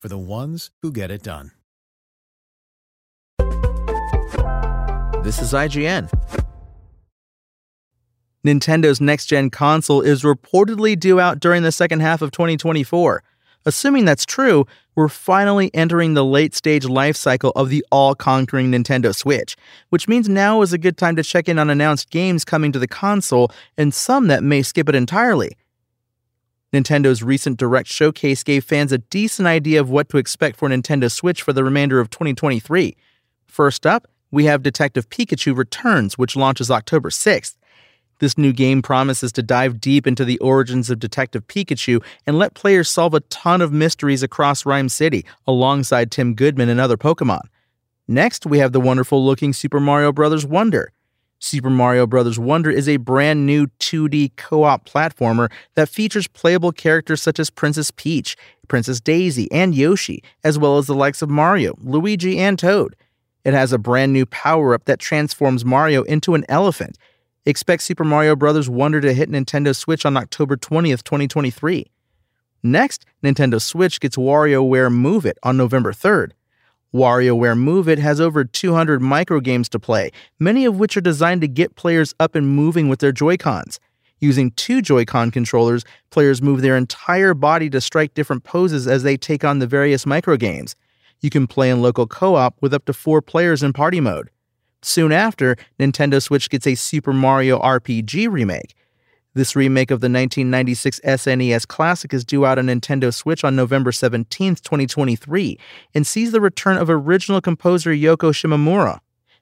for the ones who get it done. This is IGN. Nintendo's next gen console is reportedly due out during the second half of 2024. Assuming that's true, we're finally entering the late stage life cycle of the all conquering Nintendo Switch, which means now is a good time to check in on announced games coming to the console and some that may skip it entirely. Nintendo's recent Direct Showcase gave fans a decent idea of what to expect for Nintendo Switch for the remainder of 2023. First up, we have Detective Pikachu Returns, which launches October 6th. This new game promises to dive deep into the origins of Detective Pikachu and let players solve a ton of mysteries across Ryme City alongside Tim Goodman and other Pokemon. Next, we have the wonderful looking Super Mario Bros. Wonder. Super Mario Bros. Wonder is a brand new 2D co op platformer that features playable characters such as Princess Peach, Princess Daisy, and Yoshi, as well as the likes of Mario, Luigi, and Toad. It has a brand new power up that transforms Mario into an elephant Expect Super Mario Bros. Wonder to hit Nintendo Switch on October 20th, 2023. Next, Nintendo Switch gets WarioWare Move It on November 3rd. WarioWare Move It has over 200 microgames to play, many of which are designed to get players up and moving with their Joy-Cons. Using two Joy-Con controllers, players move their entire body to strike different poses as they take on the various microgames. You can play in local co-op with up to 4 players in party mode. Soon after, Nintendo Switch gets a Super Mario RPG remake. This remake of the 1996 SNES Classic is due out on Nintendo Switch on November 17, 2023, and sees the return of original composer Yoko Shimomura.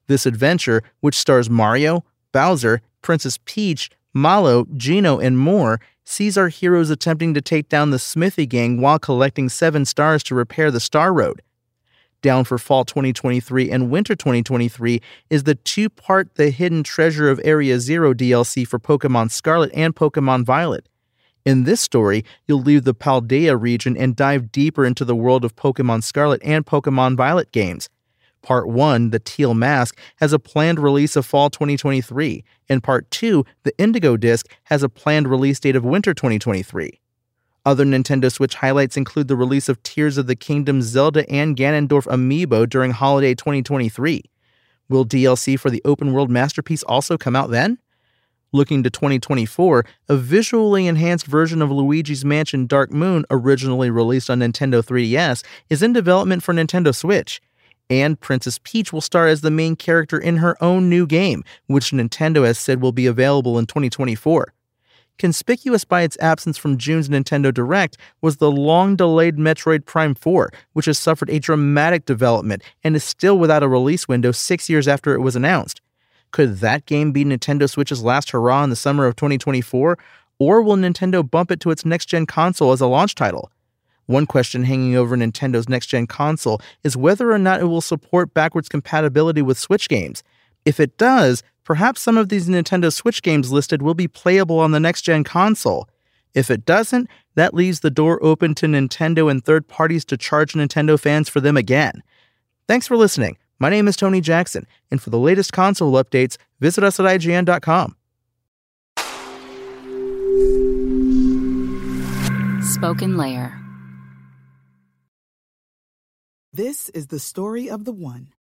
This adventure, which stars Mario, Bowser, Princess Peach, Mallow, Geno, and more, sees our heroes attempting to take down the Smithy Gang while collecting seven stars to repair the Star Road down for fall 2023 and winter 2023 is the two part The Hidden Treasure of Area Zero DLC for Pokemon Scarlet and Pokemon Violet. In this story, you'll leave the Paldea region and dive deeper into the world of Pokemon Scarlet and Pokemon Violet games. Part 1, The Teal Mask, has a planned release of fall 2023, and Part 2, The Indigo Disc, has a planned release date of winter 2023. Other Nintendo Switch highlights include the release of Tears of the Kingdom Zelda and Ganondorf amiibo during holiday 2023. Will DLC for the open world masterpiece also come out then? Looking to 2024, a visually enhanced version of Luigi's Mansion Dark Moon, originally released on Nintendo 3DS, is in development for Nintendo Switch. And Princess Peach will star as the main character in her own new game, which Nintendo has said will be available in 2024. Conspicuous by its absence from June's Nintendo Direct was the long delayed Metroid Prime 4, which has suffered a dramatic development and is still without a release window six years after it was announced. Could that game be Nintendo Switch's last hurrah in the summer of 2024? Or will Nintendo bump it to its next gen console as a launch title? One question hanging over Nintendo's next gen console is whether or not it will support backwards compatibility with Switch games. If it does, perhaps some of these Nintendo Switch games listed will be playable on the next gen console. If it doesn't, that leaves the door open to Nintendo and third parties to charge Nintendo fans for them again. Thanks for listening. My name is Tony Jackson, and for the latest console updates, visit us at IGN.com. Spoken Layer. This is the story of the one.